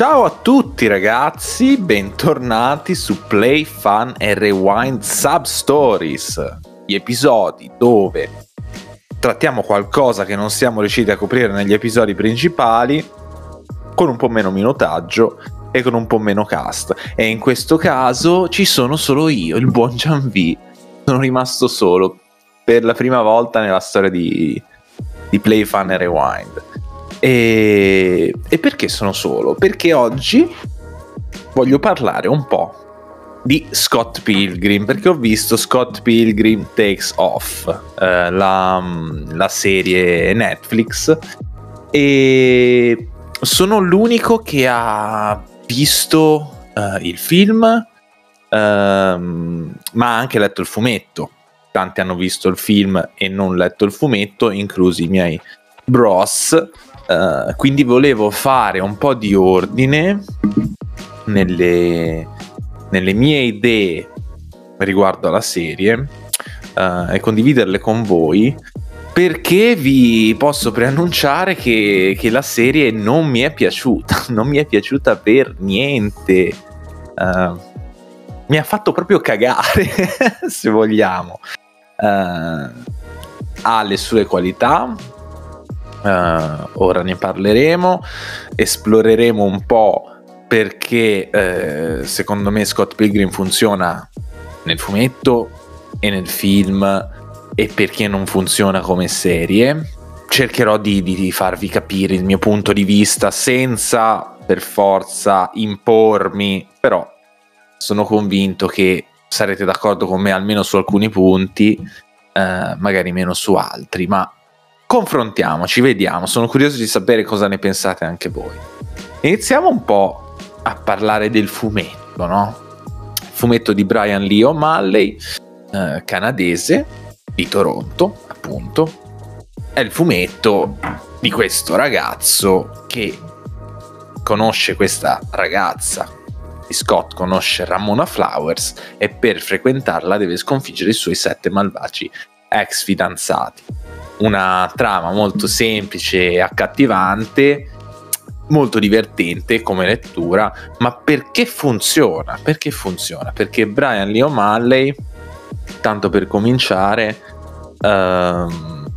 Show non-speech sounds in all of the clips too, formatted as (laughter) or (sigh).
Ciao a tutti ragazzi, bentornati su Play Fun e Rewind Sub Stories, gli episodi dove trattiamo qualcosa che non siamo riusciti a coprire negli episodi principali con un po' meno minutaggio e con un po' meno cast. E in questo caso ci sono solo io, il buon Gian V. Sono rimasto solo per la prima volta nella storia di, di Play Fun e Rewind. E, e perché sono solo? Perché oggi voglio parlare un po' di Scott Pilgrim perché ho visto Scott Pilgrim Takes Off, eh, la, la, serie Netflix, e sono l'unico che ha visto eh, il film, ehm, ma ha anche letto il fumetto. Tanti hanno visto il film e non letto il fumetto, inclusi i miei bros. Uh, quindi volevo fare un po' di ordine nelle, nelle mie idee riguardo alla serie uh, e condividerle con voi perché vi posso preannunciare che, che, la serie non mi è piaciuta, (laughs) non mi è piaciuta per niente. Uh, mi ha fatto proprio cagare, (laughs) se vogliamo. ha le sue qualità, Uh, ora ne parleremo, esploreremo un po' perché eh, secondo me Scott Pilgrim funziona nel fumetto e nel film e perché non funziona come serie. Cercherò di, di, di farvi capire il mio punto di vista senza per forza impormi, però sono convinto che sarete d'accordo con me almeno su alcuni punti, eh, magari meno su altri, ma confrontiamoci, vediamo, sono curioso di sapere cosa ne pensate anche voi. Iniziamo un po' a parlare del fumetto, no? fumetto di Brian Lee O'Malley, eh, canadese, di Toronto, appunto. È il fumetto di questo ragazzo che conosce questa ragazza. Scott conosce Ramona Flowers e per frequentarla deve sconfiggere i suoi sette malvagi ex fidanzati una trama molto semplice e accattivante, molto divertente come lettura, ma perché funziona? Perché funziona? Perché Brian Lee O'Malley, tanto per cominciare, ehm,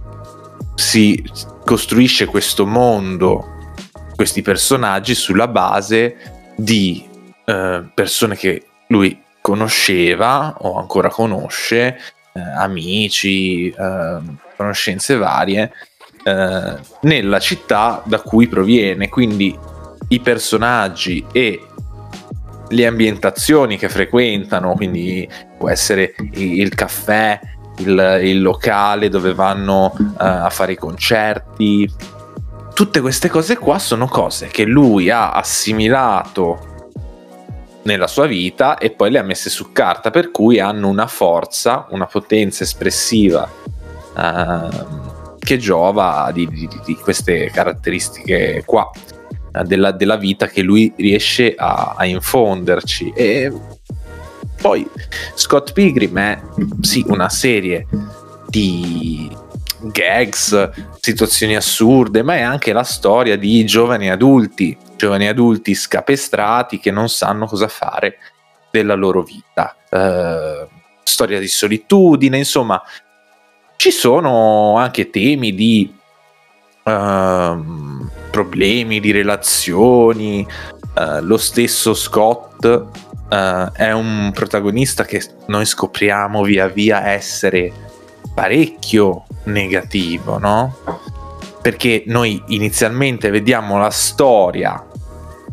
si costruisce questo mondo, questi personaggi sulla base di eh, persone che lui conosceva o ancora conosce, eh, amici, eh, conoscenze varie eh, nella città da cui proviene, quindi i personaggi e le ambientazioni che frequentano, quindi può essere il caffè, il, il locale dove vanno uh, a fare i concerti. Tutte queste cose qua sono cose che lui ha assimilato nella sua vita e poi le ha messe su carta, per cui hanno una forza, una potenza espressiva uh, che giova di, di, di, queste caratteristiche qua uh, della, della, vita che lui riesce a, a infonderci. E poi Scott Pilgrim è sì una serie di gags, situazioni assurde, ma è anche la storia di giovani adulti, giovani adulti scapestrati che non sanno cosa fare della loro vita. Uh, storia di solitudine, insomma, ci sono anche temi di uh, problemi di relazioni. Uh, lo stesso Scott uh, è un protagonista che noi scopriamo via via essere parecchio negativo, no? Perché noi inizialmente vediamo la storia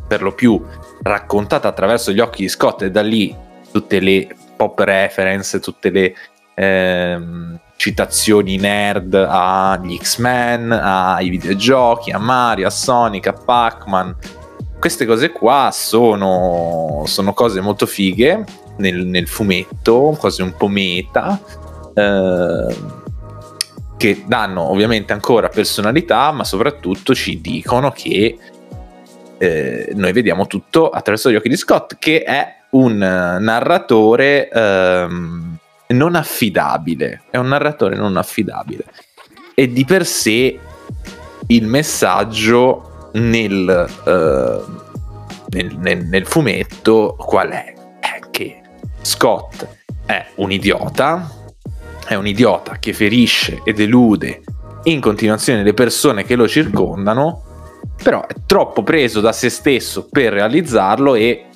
per lo più raccontata attraverso gli occhi di Scott e da lì tutte le pop reference, tutte le ehm, citazioni nerd agli X-Men, ai videogiochi, a Mario, a Sonic, a Pac-Man. Queste cose qua sono, sono cose molto fighe nel, nel, fumetto, cose un po' meta, eh, che danno ovviamente ancora personalità, ma soprattutto ci dicono che eh, noi vediamo tutto attraverso gli occhi di Scott, che è un narratore... Ehm, non affidabile, è un narratore non affidabile. E di per sé il messaggio nel, uh, nel, nel, nel fumetto qual è? È che Scott è un idiota, è un idiota che ferisce e delude in continuazione le persone che lo circondano, però è troppo preso da se stesso per realizzarlo e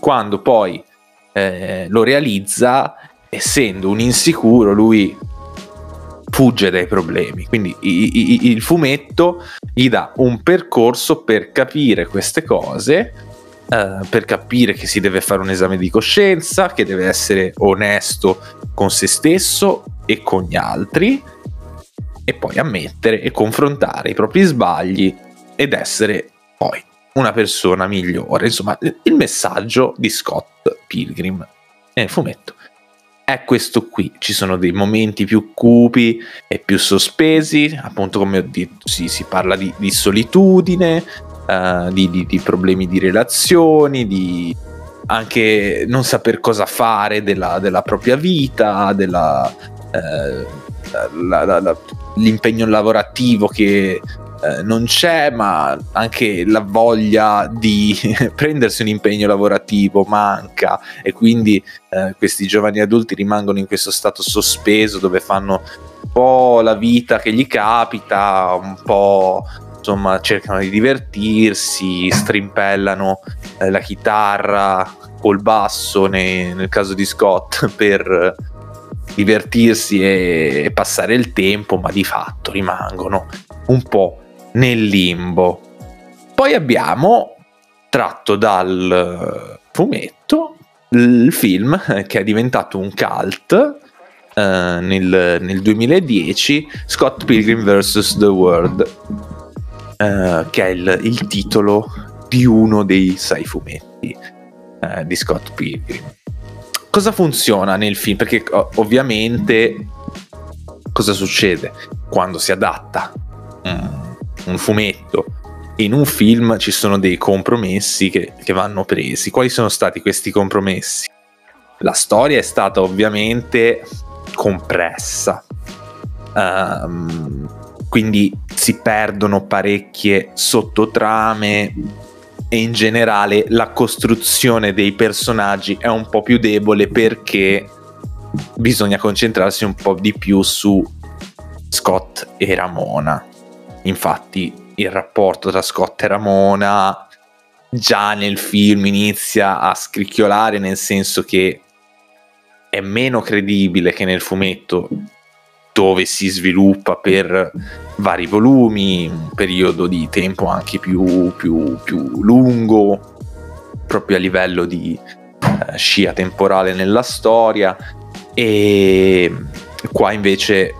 quando poi eh, lo realizza, essendo un insicuro, lui fugge dai problemi. Quindi i, i, il fumetto gli dà un percorso per capire queste cose, eh, per capire che si deve fare un esame di coscienza, che deve essere onesto con se stesso e con gli altri, e poi ammettere e confrontare i propri sbagli ed essere poi una persona migliore. Insomma, il messaggio di Scott Pilgrim nel fumetto è questo qui. Ci sono dei momenti più cupi e più sospesi, appunto come ho detto, si, si parla di, di solitudine, uh, di, di, di, problemi di relazioni, di anche non saper cosa fare della, della propria vita, della, uh, la, la, la, lavorativo che eh, non c'è, ma anche la voglia di (laughs) prendersi un impegno lavorativo manca. E quindi eh, questi giovani adulti rimangono in questo stato sospeso dove fanno un po' la vita che gli capita, un po' insomma cercano di divertirsi, strimpellano eh, la chitarra o il basso nei, nel caso di Scott (laughs) per divertirsi e passare il tempo, ma di fatto rimangono un po' nel limbo. Poi abbiamo, tratto dal fumetto, il film che è diventato un cult uh, nel, nel, 2010, Scott Pilgrim vs. The World, uh, che è il, il, titolo di uno dei sei fumetti uh, di Scott Pilgrim. Cosa funziona nel film? Perché ovviamente cosa succede quando si adatta? Mm un fumetto in un film ci sono dei compromessi che, che, vanno presi. Quali sono stati questi compromessi? La storia è stata ovviamente compressa, um, quindi si perdono parecchie sottotrame e in generale la costruzione dei personaggi è un po' più debole perché bisogna concentrarsi un po' di più su Scott e Ramona Infatti il rapporto tra Scott e Ramona già nel film inizia a scricchiolare nel senso che è meno credibile che nel fumetto dove si sviluppa per vari volumi, un periodo di tempo anche più, più, più lungo, proprio a livello di eh, scia temporale nella storia. E qua invece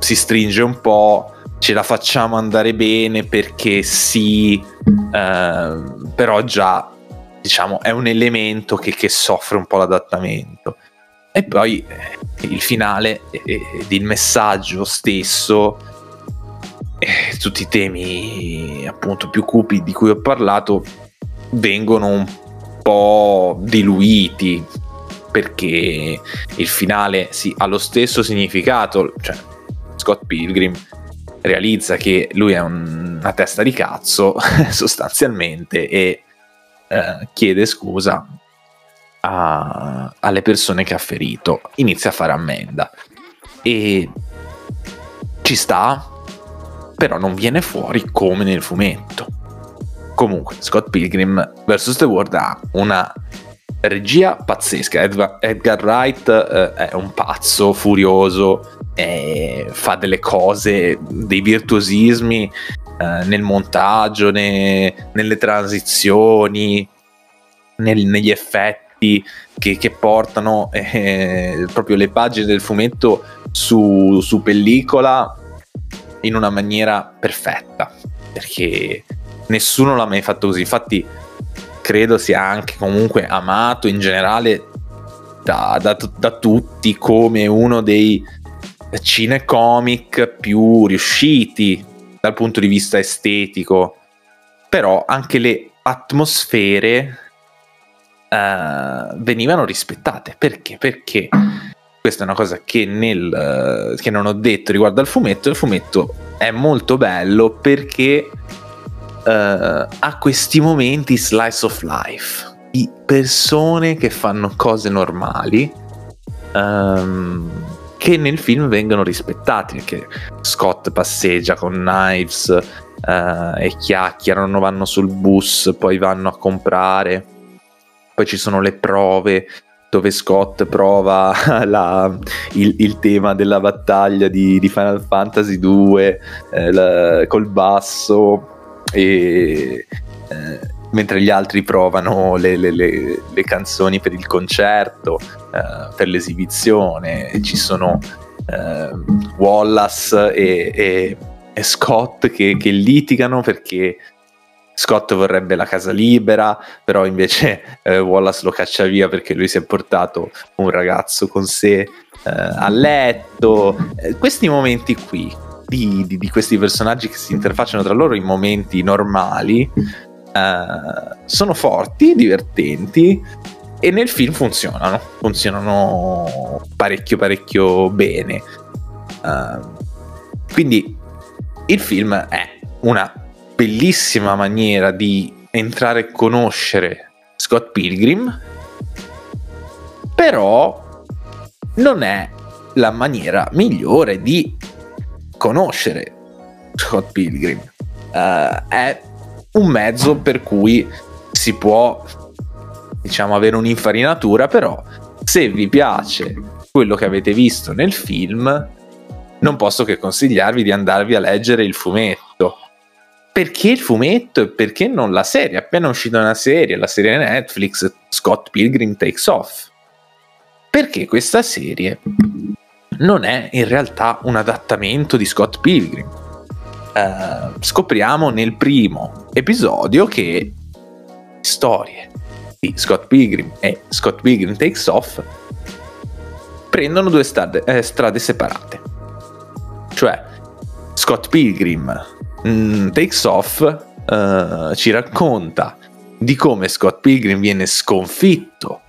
si stringe un po' ce la facciamo andare bene perché sì, eh, però già diciamo è un elemento che, che, soffre un po' l'adattamento. E poi eh, il finale ed il messaggio stesso, eh, tutti i temi appunto più cupi di cui ho parlato, vengono un po' diluiti perché il finale sì, ha lo stesso significato, cioè Scott Pilgrim realizza che lui è un, una testa di cazzo (laughs) sostanzialmente e eh, chiede scusa a, alle persone che ha ferito, inizia a fare ammenda e ci sta, però non viene fuori come nel fumetto. Comunque, Scott Pilgrim vs. The World ha una regia pazzesca. Edgar, Edgar Wright eh, è un pazzo furioso eh, fa delle cose, dei virtuosismi eh, nel montaggio, ne, nelle transizioni, nel, negli effetti che, che portano eh, proprio le pagine del fumetto su, su pellicola in una maniera perfetta, perché nessuno l'ha mai fatto così. Infatti, credo sia anche comunque amato in generale da, da, da tutti come uno dei cinecomic più riusciti dal punto di vista estetico, però anche le atmosfere uh, venivano rispettate. Perché? Perché questa è una cosa che, nel, uh, che non ho detto riguardo al fumetto. Il fumetto è molto bello perché ha questi momenti slice of life. Di persone che fanno cose normali um, che nel film vengono rispettati perché Scott passeggia con Knives uh, e chiacchierano, vanno sul bus, poi vanno a comprare, poi ci sono le prove dove Scott prova (laughs) la, il, il, tema della battaglia di, di Final Fantasy 2 eh, col basso e eh, mentre gli altri provano le, le, le, le canzoni per il concerto, eh, per l'esibizione, ci sono eh, Wallace e, e, e Scott che, che, litigano perché Scott vorrebbe la casa libera, però invece eh, Wallace lo caccia via perché lui si è portato un ragazzo con sé eh, a letto. Eh, questi momenti qui di, di, di, questi personaggi che si interfacciano tra loro in momenti normali uh, sono forti, divertenti e nel film funzionano, funzionano parecchio parecchio bene. Uh, quindi il film è una bellissima maniera di entrare a conoscere Scott Pilgrim, però non è la maniera migliore di conoscere Scott Pilgrim. Uh, è un mezzo per cui si può diciamo avere un'infarinatura però se vi piace quello che avete visto nel film non posso che consigliarvi di andarvi a leggere il fumetto perché il fumetto e perché non la serie appena uscita una serie la serie Netflix Scott Pilgrim Takes Off perché questa serie non è in realtà un adattamento di Scott Pilgrim eh, scopriamo nel primo episodio che storie di Scott Pilgrim e Scott Pilgrim Takes Off prendono due strade, eh, strade separate. Cioè, Scott Pilgrim mm, Takes Off eh, ci racconta di come Scott Pilgrim viene sconfitto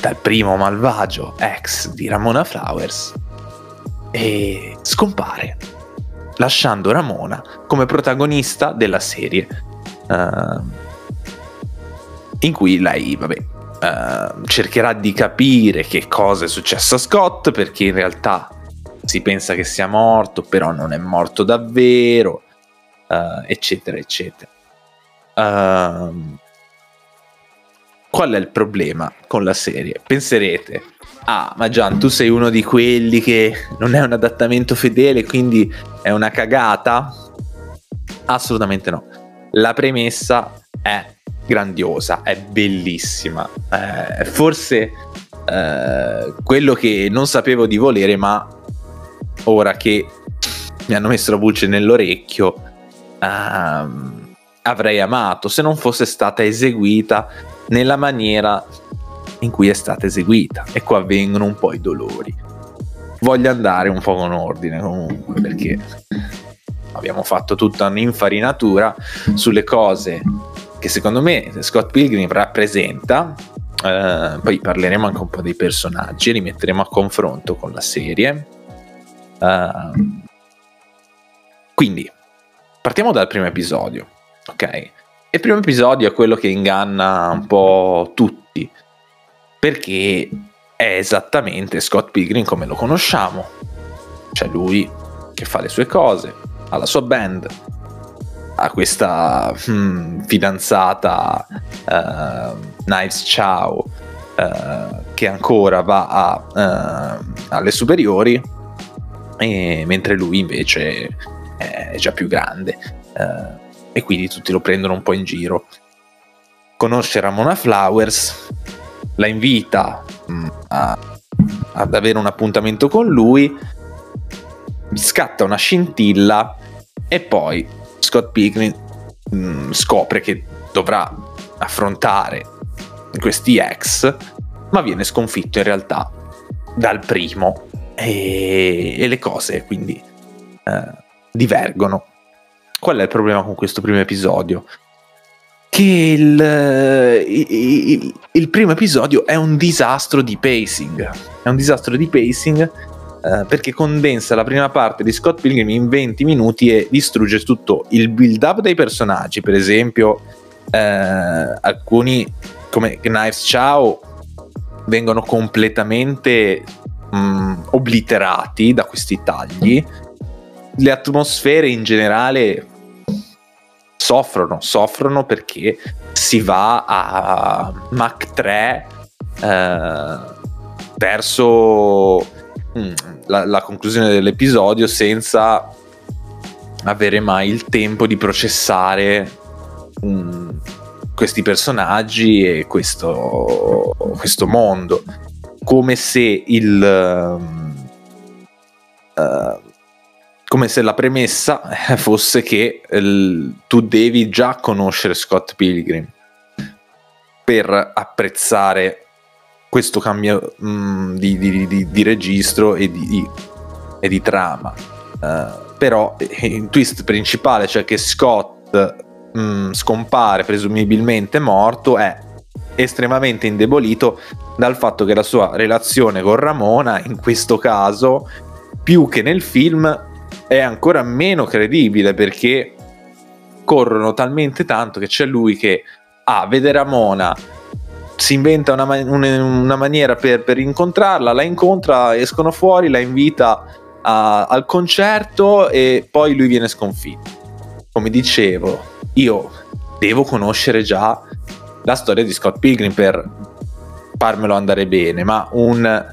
dal primo malvagio ex di Ramona Flowers e scompare lasciando Ramona come protagonista della serie. Uh, in cui lei, vabbè, uh, cercherà di capire che cosa è successo a Scott perché in realtà si pensa che sia morto, però non è morto davvero, uh, eccetera, eccetera. Uh, qual è il problema con la serie? Penserete, ah, ma Gian, tu sei uno di quelli che non è un adattamento fedele, quindi è una cagata? Assolutamente no. La premessa è grandiosa, è bellissima. Eh, forse eh, quello che non sapevo di volere, ma ora che mi hanno messo la voce nell'orecchio, ehm, avrei amato se non fosse stata eseguita nella maniera in cui è stata eseguita. E qua vengono un po' i dolori. Voglio andare un po' con ordine comunque perché abbiamo fatto tutta un'infarinatura sulle cose che secondo me Scott Pilgrim rappresenta. Uh, poi parleremo anche un po' dei personaggi, li metteremo a confronto con la serie. Uh, quindi partiamo dal primo episodio, ok? Il primo episodio è quello che inganna un po' tutti, perché è esattamente Scott Pilgrim come lo conosciamo. C'è lui che fa le sue cose, ha la sua band, ha questa hmm, fidanzata uh, Knives Chow uh, che ancora va a, uh, alle superiori, mentre lui invece è già più grande. Uh, e quindi tutti lo prendono un po' in giro. Conosce Ramona Flowers, la invita mm, a, ad avere un appuntamento con lui, scatta una scintilla e poi Scott Pilgrim mm, scopre che dovrà affrontare questi ex, ma viene sconfitto in realtà dal primo e, e le cose quindi eh, divergono qual è il problema con questo primo episodio? Che il, il, il, primo episodio è un disastro di pacing. È un disastro di pacing eh, perché condensa la prima parte di Scott Pilgrim in 20 minuti e distrugge tutto il build up dei personaggi, per esempio eh, alcuni come Knives Chow vengono completamente mh, mm, obliterati da questi tagli. Le atmosfere in generale soffrono, soffrono perché si va a Mach 3 eh, verso mm, la, la conclusione dell'episodio senza avere mai il tempo di processare um, questi personaggi e questo, questo mondo. Come se il uh, come se la premessa fosse che il, tu devi già conoscere Scott Pilgrim per apprezzare questo cambio mh, mm, di, di, di, di, registro e di, e trama. Uh, però il twist principale, cioè che Scott mh, mm, scompare presumibilmente morto, è estremamente indebolito dal fatto che la sua relazione con Ramona, in questo caso, più che nel film, è ancora meno credibile perché corrono talmente tanto che c'è lui che ah, vede Ramona, si inventa una, una, una maniera per, per, incontrarla, la incontra, escono fuori, la invita a, al concerto e poi lui viene sconfitto. Come dicevo, io devo conoscere già la storia di Scott Pilgrim per farmelo andare bene, ma un,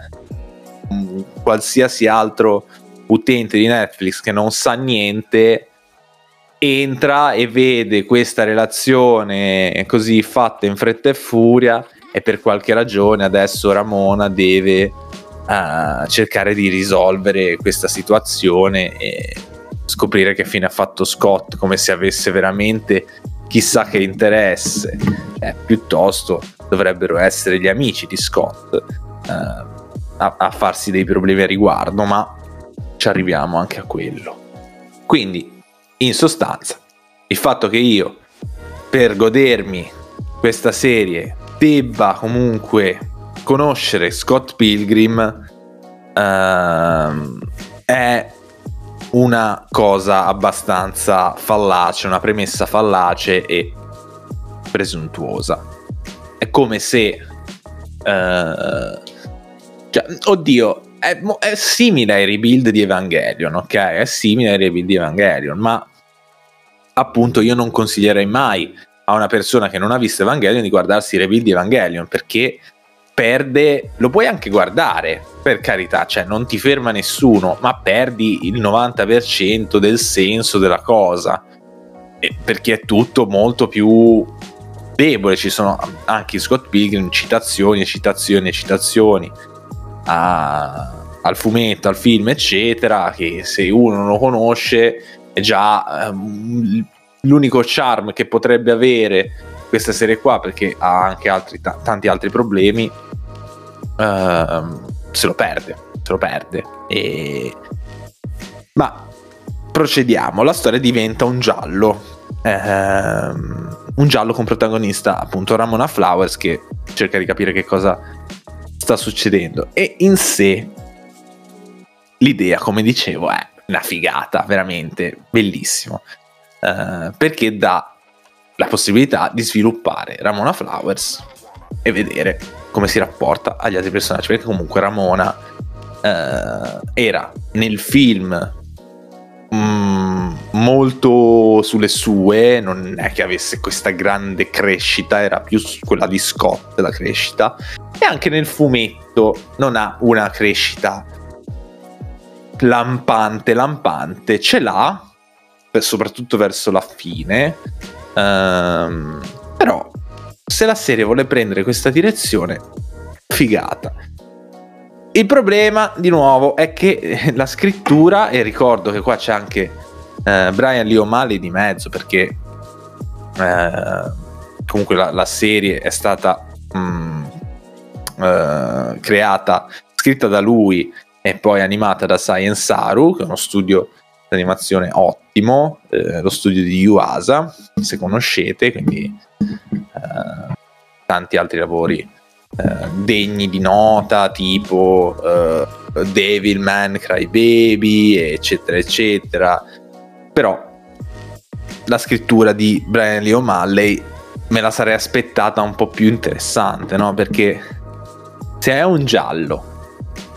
un qualsiasi altro utente di Netflix che non sa niente entra e vede questa relazione così fatta in fretta e furia e per qualche ragione adesso Ramona deve uh, cercare di risolvere questa situazione e scoprire che fine ha fatto Scott come se avesse veramente chissà che interesse. Eh, piuttosto dovrebbero essere gli amici di Scott uh, a, a farsi dei problemi a riguardo ma ci arriviamo anche a quello. Quindi, in sostanza, il fatto che io, per godermi questa serie, debba comunque conoscere Scott Pilgrim, uh, è una cosa abbastanza fallace, una premessa fallace e presuntuosa. È come se... Uh, cioè, oddio, è, è, simile ai rebuild di Evangelion, ok? È simile ai rebuild di Evangelion, ma appunto io non consiglierei mai a una persona che non ha visto Evangelion di guardarsi i rebuild di Evangelion perché perde, lo puoi anche guardare, per carità, cioè non ti ferma nessuno, ma perdi il 90% del senso della cosa, perché è tutto molto più debole, ci sono anche Scott Pilgrim, citazioni, citazioni, citazioni a, al fumetto, al film, eccetera, che se uno non lo conosce è già um, l'unico charm che potrebbe avere questa serie qua, perché ha anche altri, t- tanti altri problemi, uh, se lo perde, se lo perde. E... Ma procediamo, la storia diventa un giallo. Uh, un giallo con protagonista appunto Ramona Flowers che cerca di capire che cosa sta succedendo. E in sé l'idea, come dicevo, è una figata, veramente bellissimo. Uh, perché dà la possibilità di sviluppare Ramona Flowers e vedere come si rapporta agli altri personaggi. Perché comunque Ramona uh, era nel film mm, molto sulle sue, non è che avesse questa grande crescita, era più quella di Scott la crescita, e anche nel fumetto non ha una crescita lampante, lampante, ce l'ha, soprattutto verso la fine, um, però se la serie vuole prendere questa direzione, figata. Il problema, di nuovo, è che la scrittura, e ricordo che qua c'è anche eh, Brian Lee O'Malley di mezzo, perché eh, comunque la, la, serie è stata mh, mm, eh, creata, scritta da lui e poi animata da Science Saru, che è uno studio di animazione ottimo, eh, lo studio di Yuasa, se conoscete, quindi eh, tanti altri lavori eh, degni di nota, tipo Devilman, Crybaby, eccetera, eccetera. Però la scrittura di Brian Lee O'Malley me la sarei aspettata un po' più interessante, no? Perché se è un giallo,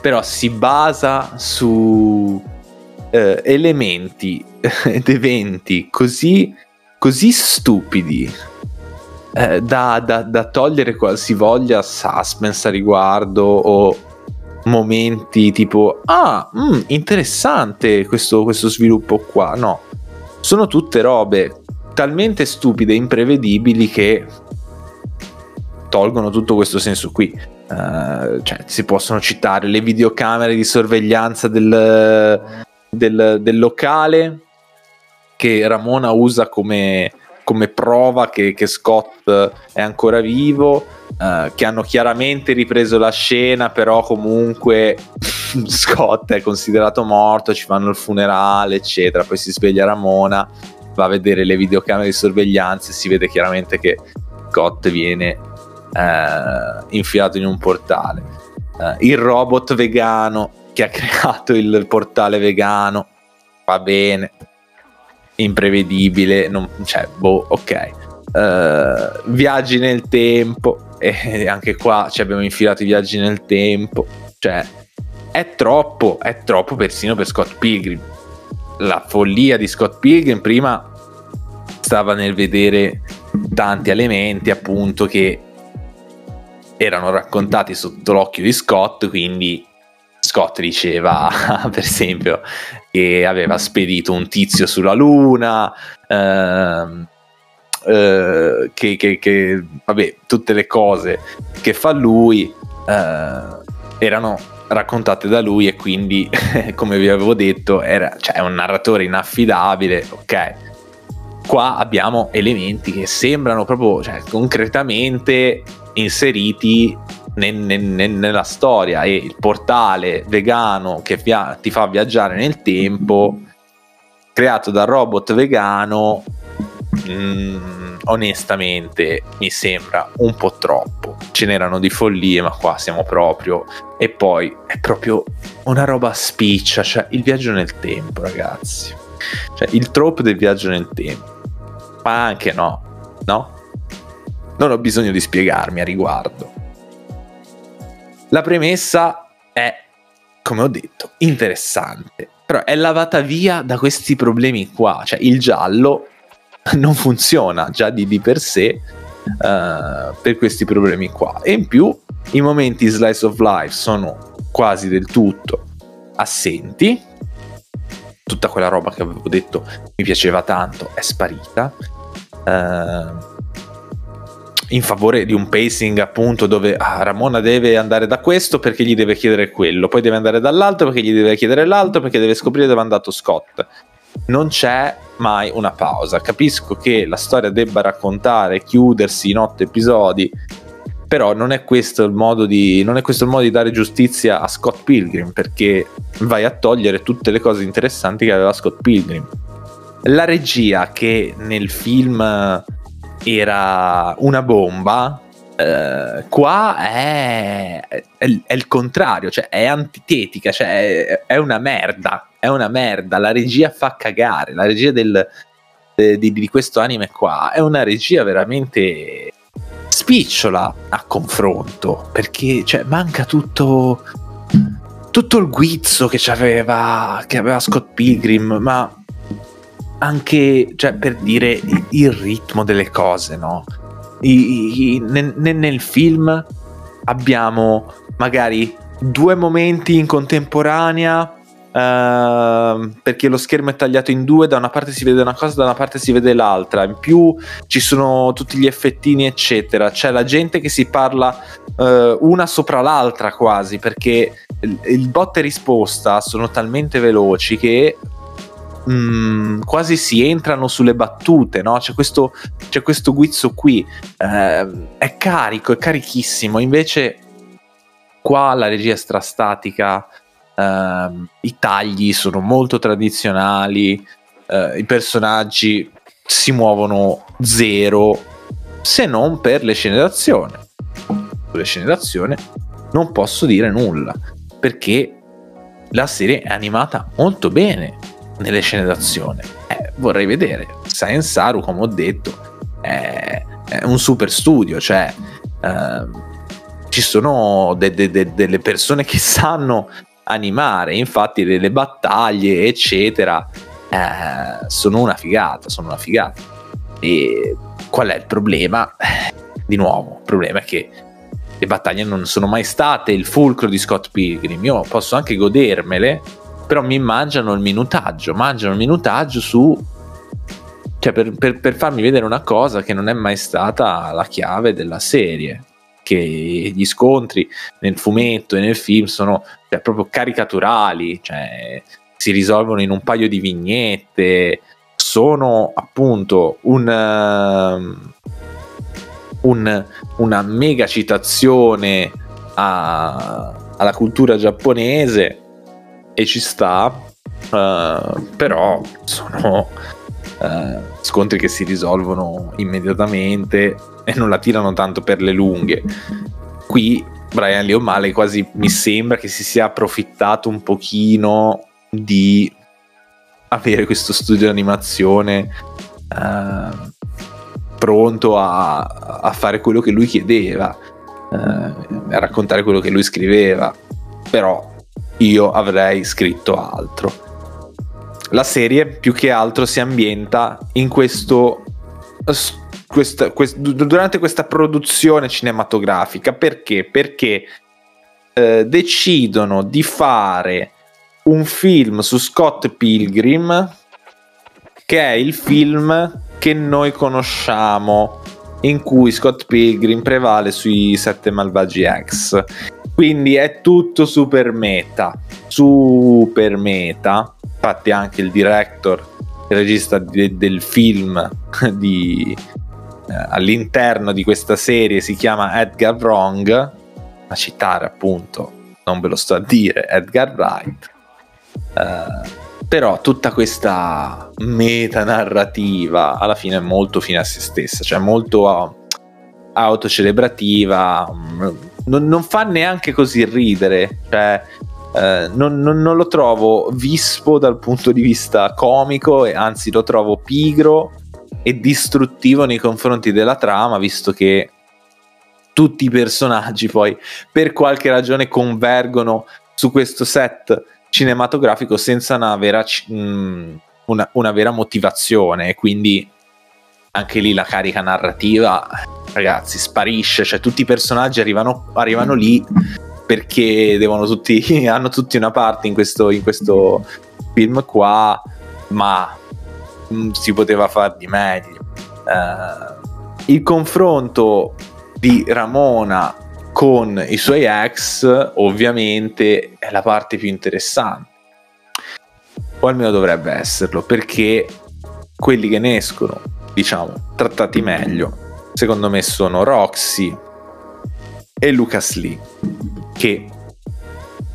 però si basa su eh, elementi (laughs) ed eventi così, così stupidi eh, da, da, da, togliere qualsivoglia suspense a riguardo o momenti tipo ah mm, interessante questo, questo sviluppo qua no sono tutte robe talmente stupide e imprevedibili che tolgono tutto questo senso qui. Uh, cioè, si possono citare le videocamere di sorveglianza del, del, del locale che Ramona usa come, come prova che, che, Scott è ancora vivo, uh, che hanno chiaramente ripreso la scena, però comunque (laughs) Scott è considerato morto, ci fanno il funerale, eccetera. Poi si sveglia Ramona, va a vedere le videocamere di sorveglianza e si vede chiaramente che Scott viene uh, infilato in un portale. Uh, il robot vegano che ha (laughs) creato il portale vegano va bene, imprevedibile, non, cioè, boh, ok. Uh, viaggi nel tempo, e anche qua ci abbiamo infilato i viaggi nel tempo, cioè è troppo, è troppo persino per Scott Pilgrim. La follia di Scott Pilgrim prima stava nel vedere tanti elementi appunto che erano raccontati sotto l'occhio di Scott, quindi Scott diceva, (laughs) per esempio, che aveva spedito un tizio sulla Luna, ehm, eh, che, che, che, vabbè, tutte le cose che fa lui eh, erano raccontate da lui e quindi, (laughs) come vi avevo detto, era, cioè, è un narratore inaffidabile, ok. Qua abbiamo elementi che sembrano proprio, cioè, concretamente inseriti nel, nel, nella storia e il portale vegano che via- ti fa viaggiare nel tempo, creato dal robot vegano, mh, mm, onestamente mi sembra un po' troppo. Ce n'erano di follie, ma qua siamo proprio. E poi è proprio una roba spiccia, cioè il viaggio nel tempo, ragazzi. Cioè il trope del viaggio nel tempo. Ma anche no, no? Non ho bisogno di spiegarmi a riguardo. La premessa è, come ho detto, interessante, però è lavata via da questi problemi qua, cioè il giallo non funziona già di, di per sé uh, per questi problemi qua. E in più i momenti slice of life sono quasi del tutto assenti. Tutta quella roba che avevo detto mi piaceva tanto è sparita. Uh, in favore di un pacing appunto dove ah, Ramona deve andare da questo perché gli deve chiedere quello, poi deve andare dall'altro perché gli deve chiedere l'altro perché deve scoprire dove è andato Scott. Non c'è mai una pausa. Capisco che la storia debba raccontare, chiudersi in otto episodi, però non è questo il modo di, non è questo il modo di dare giustizia a Scott Pilgrim perché vai a togliere tutte le cose interessanti che aveva Scott Pilgrim. La regia che nel film era una bomba, Uh, qua è, è, è, il contrario, cioè è antitetica, cioè è, è, una merda, è una merda, la regia fa cagare, la regia del, de, di, di, questo anime qua è una regia veramente spicciola a confronto, perché cioè, manca tutto, tutto il guizzo che aveva, che aveva Scott Pilgrim, ma anche cioè, per dire il ritmo delle cose, no? I, i, nel, nel film abbiamo magari due momenti in contemporanea Uh, perché lo schermo è tagliato in due, da una parte si vede una cosa, da una parte si vede l'altra. In più ci sono tutti gli effettini, eccetera. C'è la gente che si parla uh, una sopra l'altra quasi, perché il, il botta e risposta sono talmente veloci che mh, mm, quasi si entrano sulle battute, no? C'è questo, c'è questo guizzo qui, eh, è carico, è carichissimo, invece qua la regia è strastatica, eh, i tagli sono molto tradizionali, eh, i personaggi si muovono zero, se non per le scene d'azione. Le scene d'azione non posso dire nulla, perché la serie è animata molto bene nelle scene d'azione. Eh, vorrei vedere. Saru, come ho detto, è, è un super studio, cioè eh, ci sono de- de- de- delle persone che sanno animare, infatti le battaglie, eccetera, eh, sono una figata, sono una figata. E qual è il problema? Di nuovo, il problema è che le battaglie non sono mai state il fulcro di Scott Pilgrim. Io posso anche godermele, però mi mangiano il minutaggio, mangiano il minutaggio su... Cioè per, per, per farmi vedere una cosa che non è mai stata la chiave della serie che gli scontri nel fumetto e nel film sono cioè, proprio caricaturali, cioè, si risolvono in un paio di vignette, sono appunto un, uh, un, una mega citazione a, alla cultura giapponese e ci sta, uh, però sono uh, scontri che si risolvono immediatamente e non la tirano tanto per le lunghe. Qui Brian Lee O'Malley quasi mi sembra che si sia approfittato un pochino di avere questo studio di animazione uh, pronto a, a, fare quello che lui chiedeva, uh, a raccontare quello che lui scriveva, però io avrei scritto altro. La serie più che altro si ambienta in questo, questa, quest, durante questa produzione cinematografica perché? Perché eh, decidono di fare un film su Scott Pilgrim che è il film che noi conosciamo in cui Scott Pilgrim prevale sui sette malvagi X quindi è tutto super meta super meta. Infatti anche il director il regista de- del film (laughs) di, eh, all'interno di questa serie si chiama Edgar Wrong. A citare appunto non ve lo sto a dire Edgar Wright. Eh, però tutta questa metanarrativa alla fine è molto fine a se stessa, cioè molto uh, autocelebrativa, mm, non, non, fa neanche così ridere, cioè uh, non, non, non, lo trovo vispo dal punto di vista comico e anzi lo trovo pigro e distruttivo nei confronti della trama, visto che tutti i personaggi poi per qualche ragione convergono su questo set cinematografico senza una vera, mh, mm, una, una vera motivazione, quindi anche lì la carica narrativa, ragazzi, sparisce, cioè tutti i personaggi arrivano, arrivano lì perché tutti, (laughs) hanno tutti una parte in questo, in questo film qua, ma mh, mm, si poteva far di meglio. Uh, il confronto di Ramona con i suoi ex ovviamente è la parte più interessante o almeno dovrebbe esserlo perché quelli che ne escono diciamo trattati meglio secondo me sono Roxy e Lucas Lee che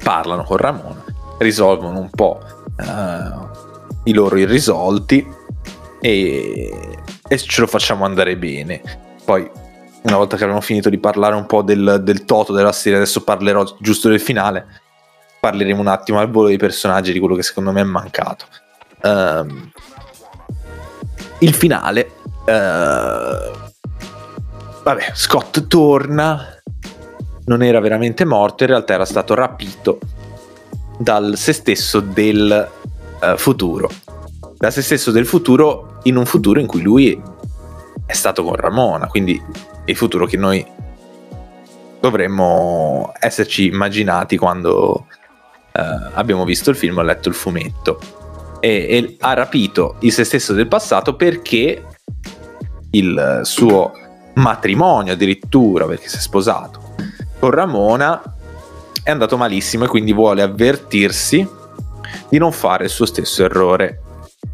parlano con Ramona risolvono un po' uh, i loro irrisolti e, e ce lo facciamo andare bene poi una volta che abbiamo finito di parlare un po' del, del toto della serie, adesso parlerò giusto del finale. Parleremo un attimo al volo dei personaggi, di quello che secondo me è mancato. Um, il finale. Uh, vabbè, Scott torna. Non era veramente morto, in realtà era stato rapito dal se stesso del uh, futuro. Da se stesso del futuro in un futuro in cui lui è stato con Ramona, quindi il futuro che noi dovremmo esserci immaginati quando eh, abbiamo visto il film o letto il fumetto. E, e, ha rapito il se stesso del passato perché il suo matrimonio addirittura, perché si è sposato con Ramona, è andato malissimo e quindi vuole avvertirsi di non fare il suo stesso errore,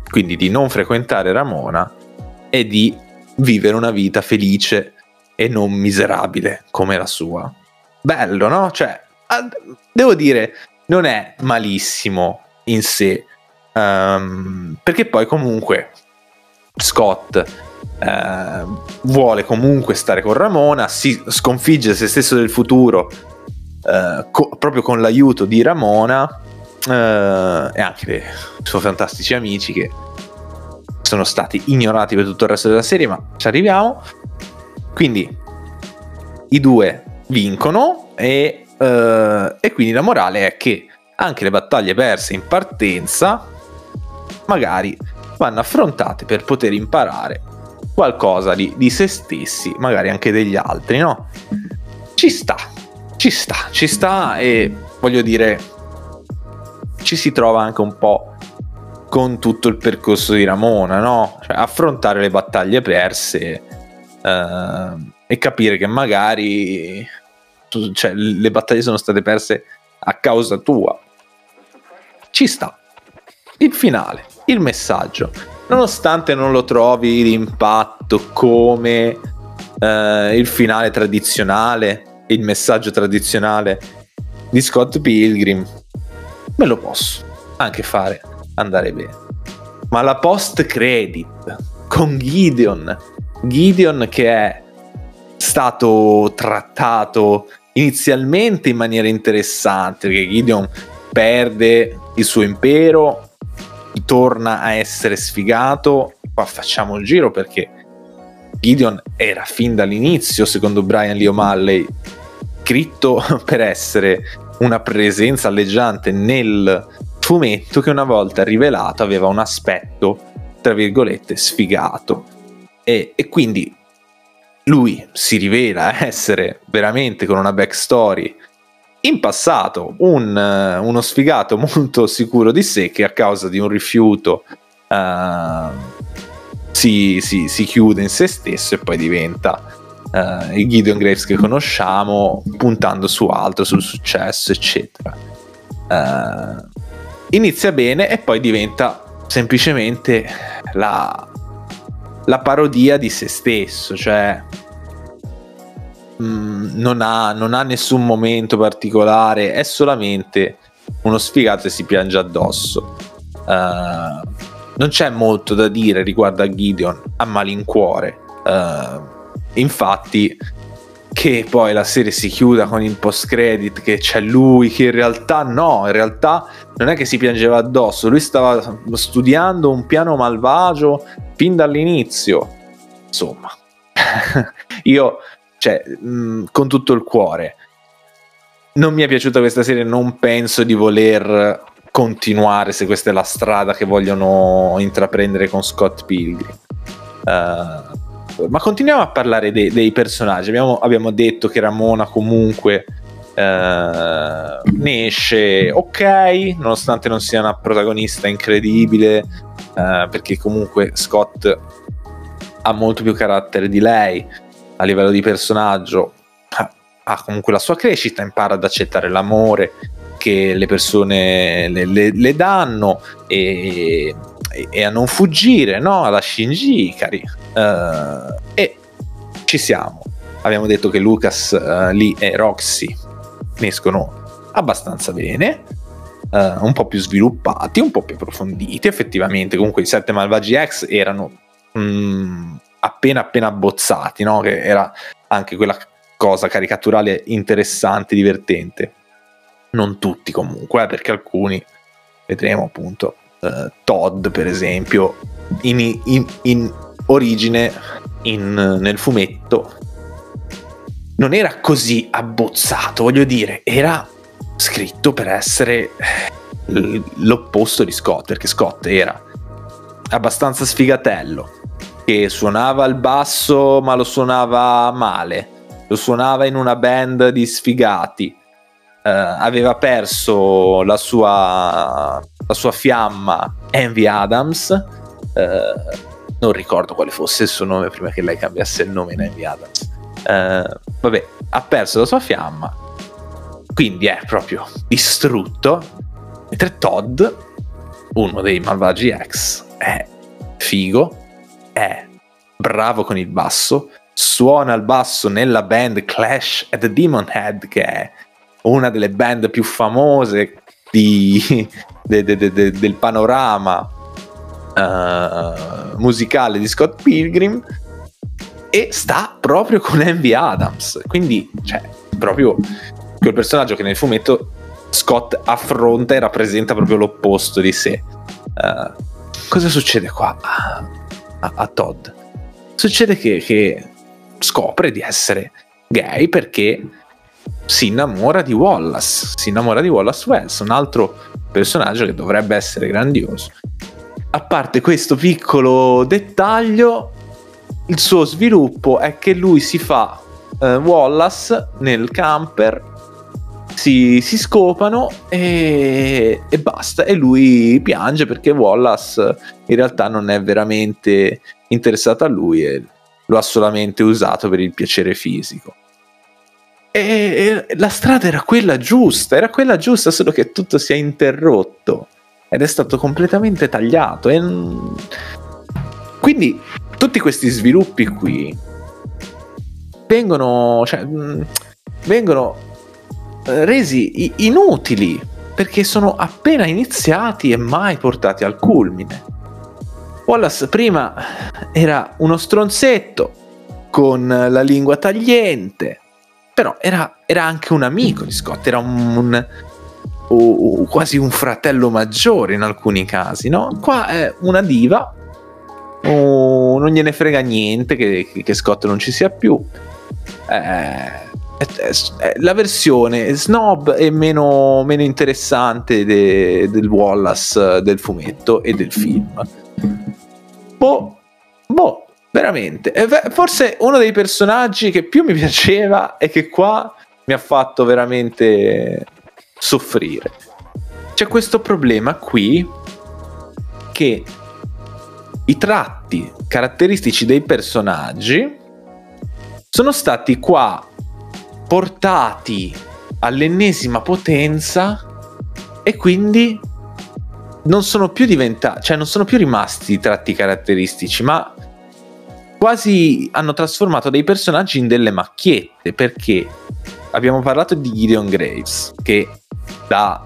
quindi di non frequentare Ramona e di vivere una vita felice e non miserabile come la sua. Bello, no? Cioè, devo dire, non è malissimo in sé, um, perché poi comunque Scott uh, vuole comunque stare con Ramona, si sconfigge se stesso del futuro uh, co- proprio con l'aiuto di Ramona eh, e anche dei suoi fantastici amici che sono stati ignorati per tutto il resto della serie, ma ci arriviamo. Quindi i due vincono e, eh, e quindi la morale è che anche le battaglie perse in partenza magari vanno affrontate per poter imparare qualcosa di, di se stessi, magari anche degli altri, no? Ci sta, ci sta, ci sta e voglio dire, ci si trova anche un po' con tutto il percorso di Ramona, no? Cioè, affrontare le battaglie perse eh, e capire che magari cioè, le battaglie sono state perse a causa tua. Ci sta. Il finale, il messaggio. Nonostante non lo trovi d'impatto come eh, il finale tradizionale, il messaggio tradizionale di Scott Pilgrim, me lo posso anche fare andare bene. Ma la post credit con Gideon, Gideon che è stato trattato inizialmente in maniera interessante, perché Gideon perde il suo impero, torna a essere sfigato, qua facciamo il giro perché Gideon era fin dall'inizio, secondo Brian Lee O'Malley, scritto (laughs) per essere una presenza alleggiante nel fumetto che una volta rivelato aveva un aspetto, tra virgolette, sfigato. E, e quindi lui si rivela essere veramente con una backstory in passato un, uno sfigato (laughs) molto sicuro di sé che a causa di un rifiuto uh, si, si, si, chiude in se stesso e poi diventa uh, il Gideon Graves che conosciamo puntando su altro, sul successo eccetera. Uh, inizia bene e poi diventa semplicemente la, la parodia di se stesso cioè Mm, non, ha, non ha nessun momento particolare, è solamente uno sfigato e si piange addosso. Uh, non c'è molto da dire riguardo a Gideon a malincuore. Uh, infatti, che poi la serie si chiuda con il post credit che c'è lui che in realtà no, in realtà non è che si piangeva addosso, lui stava studiando un piano malvagio fin dall'inizio. Insomma, (laughs) io cioè, mh, mm, con tutto il cuore. Non mi è piaciuta questa serie, non penso di voler continuare se questa è la strada che vogliono intraprendere con Scott Pilgrim. Uh, ma continuiamo a parlare de- dei personaggi. Abbiamo, abbiamo, detto che Ramona comunque uh, ne esce ok, nonostante non sia una protagonista incredibile, uh, perché comunque Scott ha molto più carattere di lei a livello di personaggio ha comunque la sua crescita, impara ad accettare l'amore che le persone le, le, le danno e, e, a non fuggire no? alla Shinji Ikari. Uh, e ci siamo. Abbiamo detto che Lucas, uh, Lee e Roxy escono abbastanza bene. Uh, un po' più sviluppati, un po' più approfonditi. Effettivamente, comunque, i sette malvagi X erano mm, appena appena abbozzati, no? che era anche quella cosa caricaturale interessante, divertente. Non tutti comunque, eh, perché alcuni, vedremo appunto, eh, Todd per esempio, in, in, in origine in, nel fumetto non era così abbozzato, voglio dire, era scritto per essere l'opposto di Scott, perché Scott era abbastanza sfigatello, che suonava il basso ma lo suonava male, lo suonava in una band di sfigati, uh, aveva perso la sua, la sua fiamma Envy Adams, uh, non ricordo quale fosse il suo nome prima che lei cambiasse il nome in Envy Adams. Uh, vabbè, ha perso la sua fiamma, quindi è proprio distrutto, mentre Todd, uno dei malvagi ex, è figo, è bravo con il basso, suona il basso nella band Clash at the Demon Head, che è una delle band più famose di, (laughs) de, de, de, del panorama uh, musicale di Scott Pilgrim e sta proprio con Envy Adams quindi cioè proprio quel personaggio che nel fumetto Scott affronta e rappresenta proprio l'opposto di sé. Uh, cosa succede qua a, a, a Todd? Succede che, che, scopre di essere gay perché si innamora di Wallace, si innamora di Wallace Wells, un altro personaggio che dovrebbe essere grandioso. A parte questo piccolo dettaglio, il suo sviluppo è che lui si fa eh, Wallace nel camper si, si scopano e, e, basta. E lui piange perché Wallace in realtà non è veramente interessato a lui e lo ha solamente usato per il piacere fisico. E, e la strada era quella giusta, era quella giusta, solo che tutto si è interrotto ed è stato completamente tagliato. E... Quindi tutti questi sviluppi qui vengono, cioè, vengono resi inutili perché sono appena iniziati e mai portati al culmine. Wallace prima era uno stronzetto con la lingua tagliente, però era, era anche un amico di Scott, era un, un uh, quasi un fratello maggiore in alcuni casi, no? Qua è una diva, uh, non gliene frega niente che, che Scott non ci sia più. Eh, la versione snob e meno, meno interessante de, del Wallace del fumetto e del film. Boh, boh, veramente. Forse uno dei personaggi che più mi (laughs) piaceva e che qua mi ha fatto veramente soffrire. C'è questo problema qui che i tratti caratteristici dei personaggi sono stati qua portati all'ennesima potenza e quindi non sono più diventati, cioè non sono più rimasti tratti caratteristici, ma quasi hanno trasformato dei personaggi in delle macchiette perché abbiamo parlato di Gideon Graves che da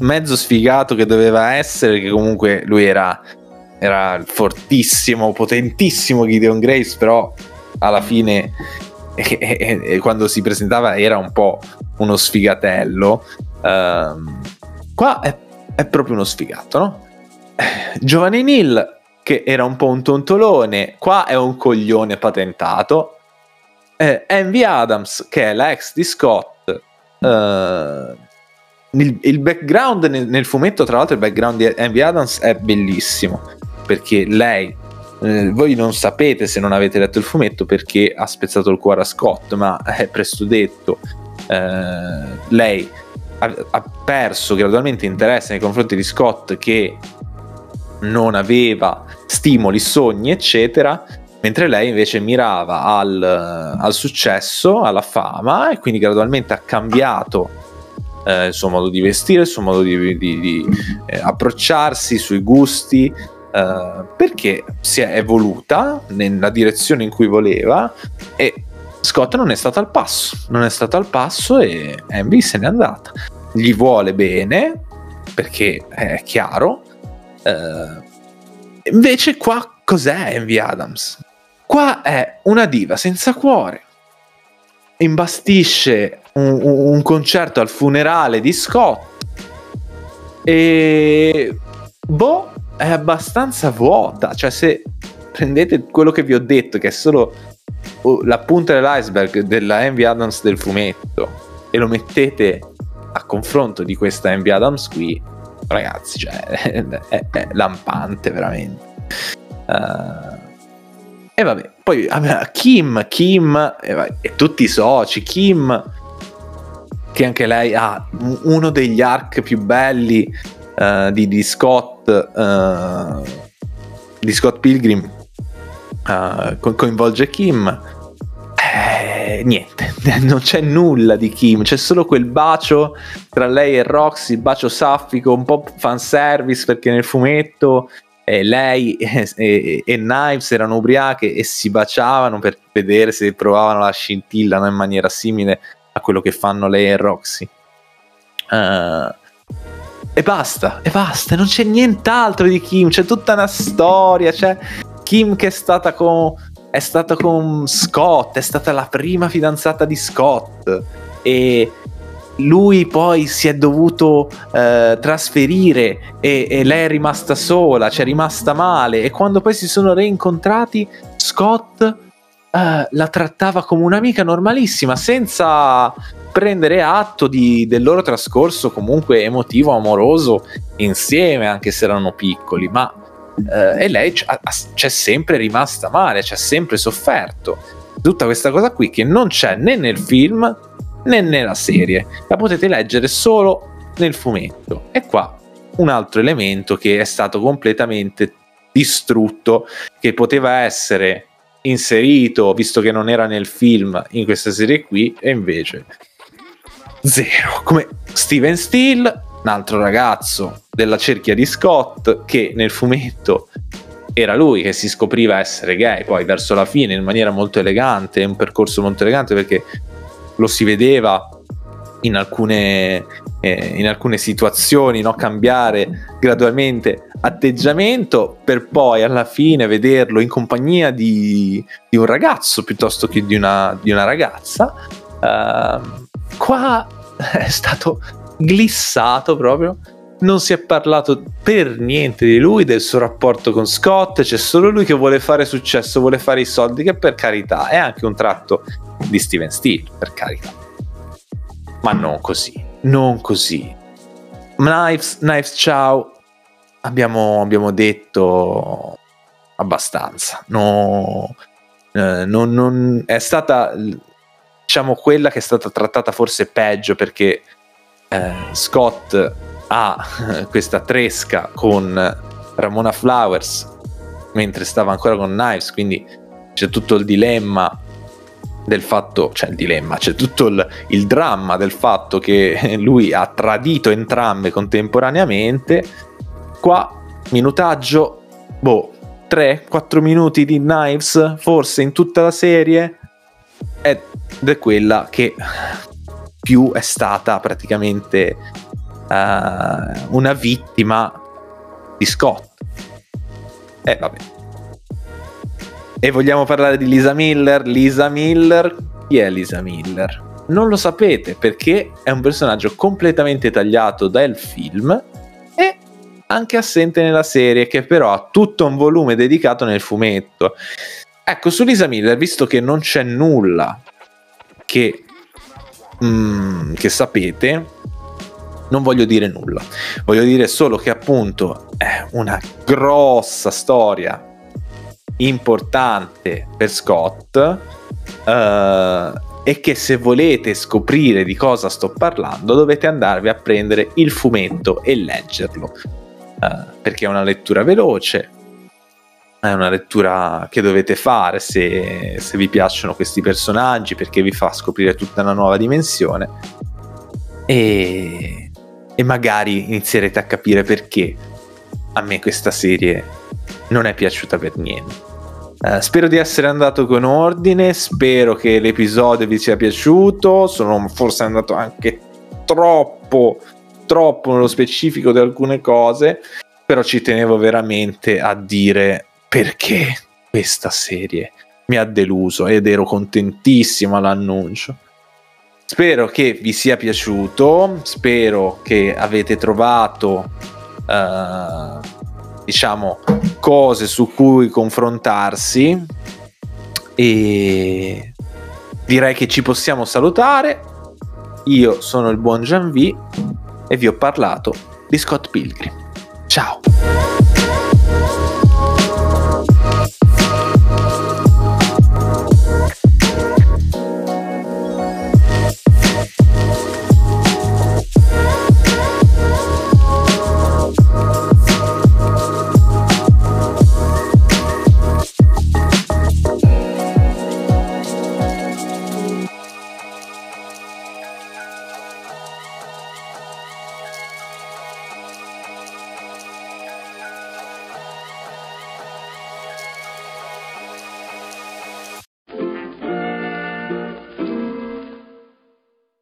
mezzo sfigato che doveva essere che comunque lui era era fortissimo, potentissimo Gideon Graves, però alla fine e, e, e, quando si presentava era un po' uno sfigatello. Um, qua è, è, proprio uno sfigato, no? Giovanni Neal, che era un po' un tontolone, qua è un coglione patentato. Eh, Envy Adams, che è la ex di Scott. Uh, il, il, background nel, nel, fumetto, tra l'altro, il background di Envy Adams è bellissimo perché lei eh, voi non sapete se non avete letto il fumetto perché ha spezzato il cuore a Scott, ma (laughs) è presto detto. Eh, lei ha, ha perso gradualmente interesse nei confronti di Scott che non aveva stimoli, sogni, eccetera, mentre lei invece mirava al, al successo, alla fama e quindi gradualmente ha cambiato eh, il suo modo di vestire, il suo modo di, di, di eh, approcciarsi, i suoi gusti, uh, perché si è evoluta nella direzione in cui voleva e Scott non è stato al passo, non è stato al passo e Envy se n'è andata. Gli vuole bene perché è chiaro. Uh, invece qua cos'è Envy Adams? Qua è una diva senza cuore. Imbastisce un, un concerto al funerale di Scott e boh è abbastanza vuota. Cioè, se prendete quello che vi ho detto, che è solo uh, la punta dell'iceberg della Envy Adams del fumetto, e lo mettete a confronto di questa Envy Adams qui, ragazzi, cioè, (laughs) è, è, lampante veramente. Uh, e vabbè, poi Kim, Kim e, e tutti i soci, Kim che anche lei ha uno degli arc più belli uh, di, di, Scott uh, di Scott Pilgrim uh, co- coinvolge Kim eh, niente (laughs) non c'è nulla di Kim c'è solo quel bacio tra lei e Roxy il bacio saffico un po' fanservice perché nel fumetto eh, lei (laughs) e, e, e, Knives erano ubriache e si baciavano per vedere se provavano la scintilla no? in maniera simile a quello che fanno lei e Roxy uh, e basta, e basta, non c'è nient'altro di Kim, c'è tutta una storia, c'è Kim che è stata con, è stata con Scott, è stata la prima fidanzata di Scott. E lui poi si è dovuto eh, trasferire e, e, lei è rimasta sola, cioè è rimasta male. E quando poi si sono reincontrati Scott eh, la trattava come un'amica normalissima senza prendere atto di, del loro trascorso comunque emotivo, amoroso insieme anche se erano piccoli ma eh, e lei c'è sempre rimasta male, c'è sempre sofferto tutta questa cosa qui che non c'è né nel film né nella serie, la potete leggere solo nel fumetto. E qua un altro elemento che è stato completamente distrutto, che poteva essere inserito, visto che non era nel film, in questa serie qui, e invece zero. Come Steven Steele, un altro ragazzo della cerchia di Scott, che nel fumetto era lui che si scopriva essere gay, poi verso la fine in maniera molto elegante, un percorso molto elegante perché lo si vedeva in alcune, eh, in alcune situazioni no? cambiare gradualmente atteggiamento per poi alla fine vederlo in compagnia di, di un ragazzo piuttosto che di una, di una ragazza. Uh, qua è stato glissato proprio non si è parlato per niente di lui, del suo rapporto con Scott, c'è solo lui che vuole fare successo, vuole fare i soldi, che per carità è anche un tratto di Steven Steele, per carità. Ma non così, non così. Knives, Knives ciao, abbiamo, abbiamo detto abbastanza. No, eh, non, non, è stata, diciamo, quella che è stata trattata forse peggio perché eh, Scott ha (laughs) questa tresca con Ramona Flowers mentre stava ancora con Knives, quindi c'è tutto il dilemma del fatto, cioè il dilemma, c'è tutto il, il dramma del fatto che (laughs) lui ha tradito entrambe contemporaneamente. Qua, minutaggio, boh, 3-4 minuti di Knives, forse in tutta la serie, ed è quella che più è stata praticamente uh, una vittima di Scott. Eh, vabbè. E vogliamo parlare di Lisa Miller? Lisa Miller, chi è Lisa Miller? Non lo sapete perché è un personaggio completamente tagliato dal film e anche assente nella serie, che però ha tutto un volume dedicato nel fumetto. Ecco, su Lisa Miller, visto che non c'è nulla che, mm, che sapete, non voglio dire nulla, voglio dire solo che appunto è una grossa storia importante per Scott uh, e che se volete scoprire di cosa sto parlando dovete andarvi a prendere il fumetto e leggerlo uh, perché è una lettura veloce è una lettura che dovete fare se, se vi piacciono questi personaggi perché vi fa scoprire tutta una nuova dimensione. E e magari inizierete a capire perché a me questa serie non è piaciuta per niente. Uh, spero di essere andato con ordine, spero che l'episodio vi sia piaciuto, sono forse andato anche troppo, troppo nello specifico di alcune cose, però ci tenevo veramente a dire perché questa serie mi ha deluso ed ero contentissimo all'annuncio. Spero che vi sia piaciuto, spero che avete trovato uh, diciamo cose su cui confrontarsi e direi che ci possiamo salutare. Io sono il buon Gianvi e vi ho parlato di Scott Pilgrim. Ciao!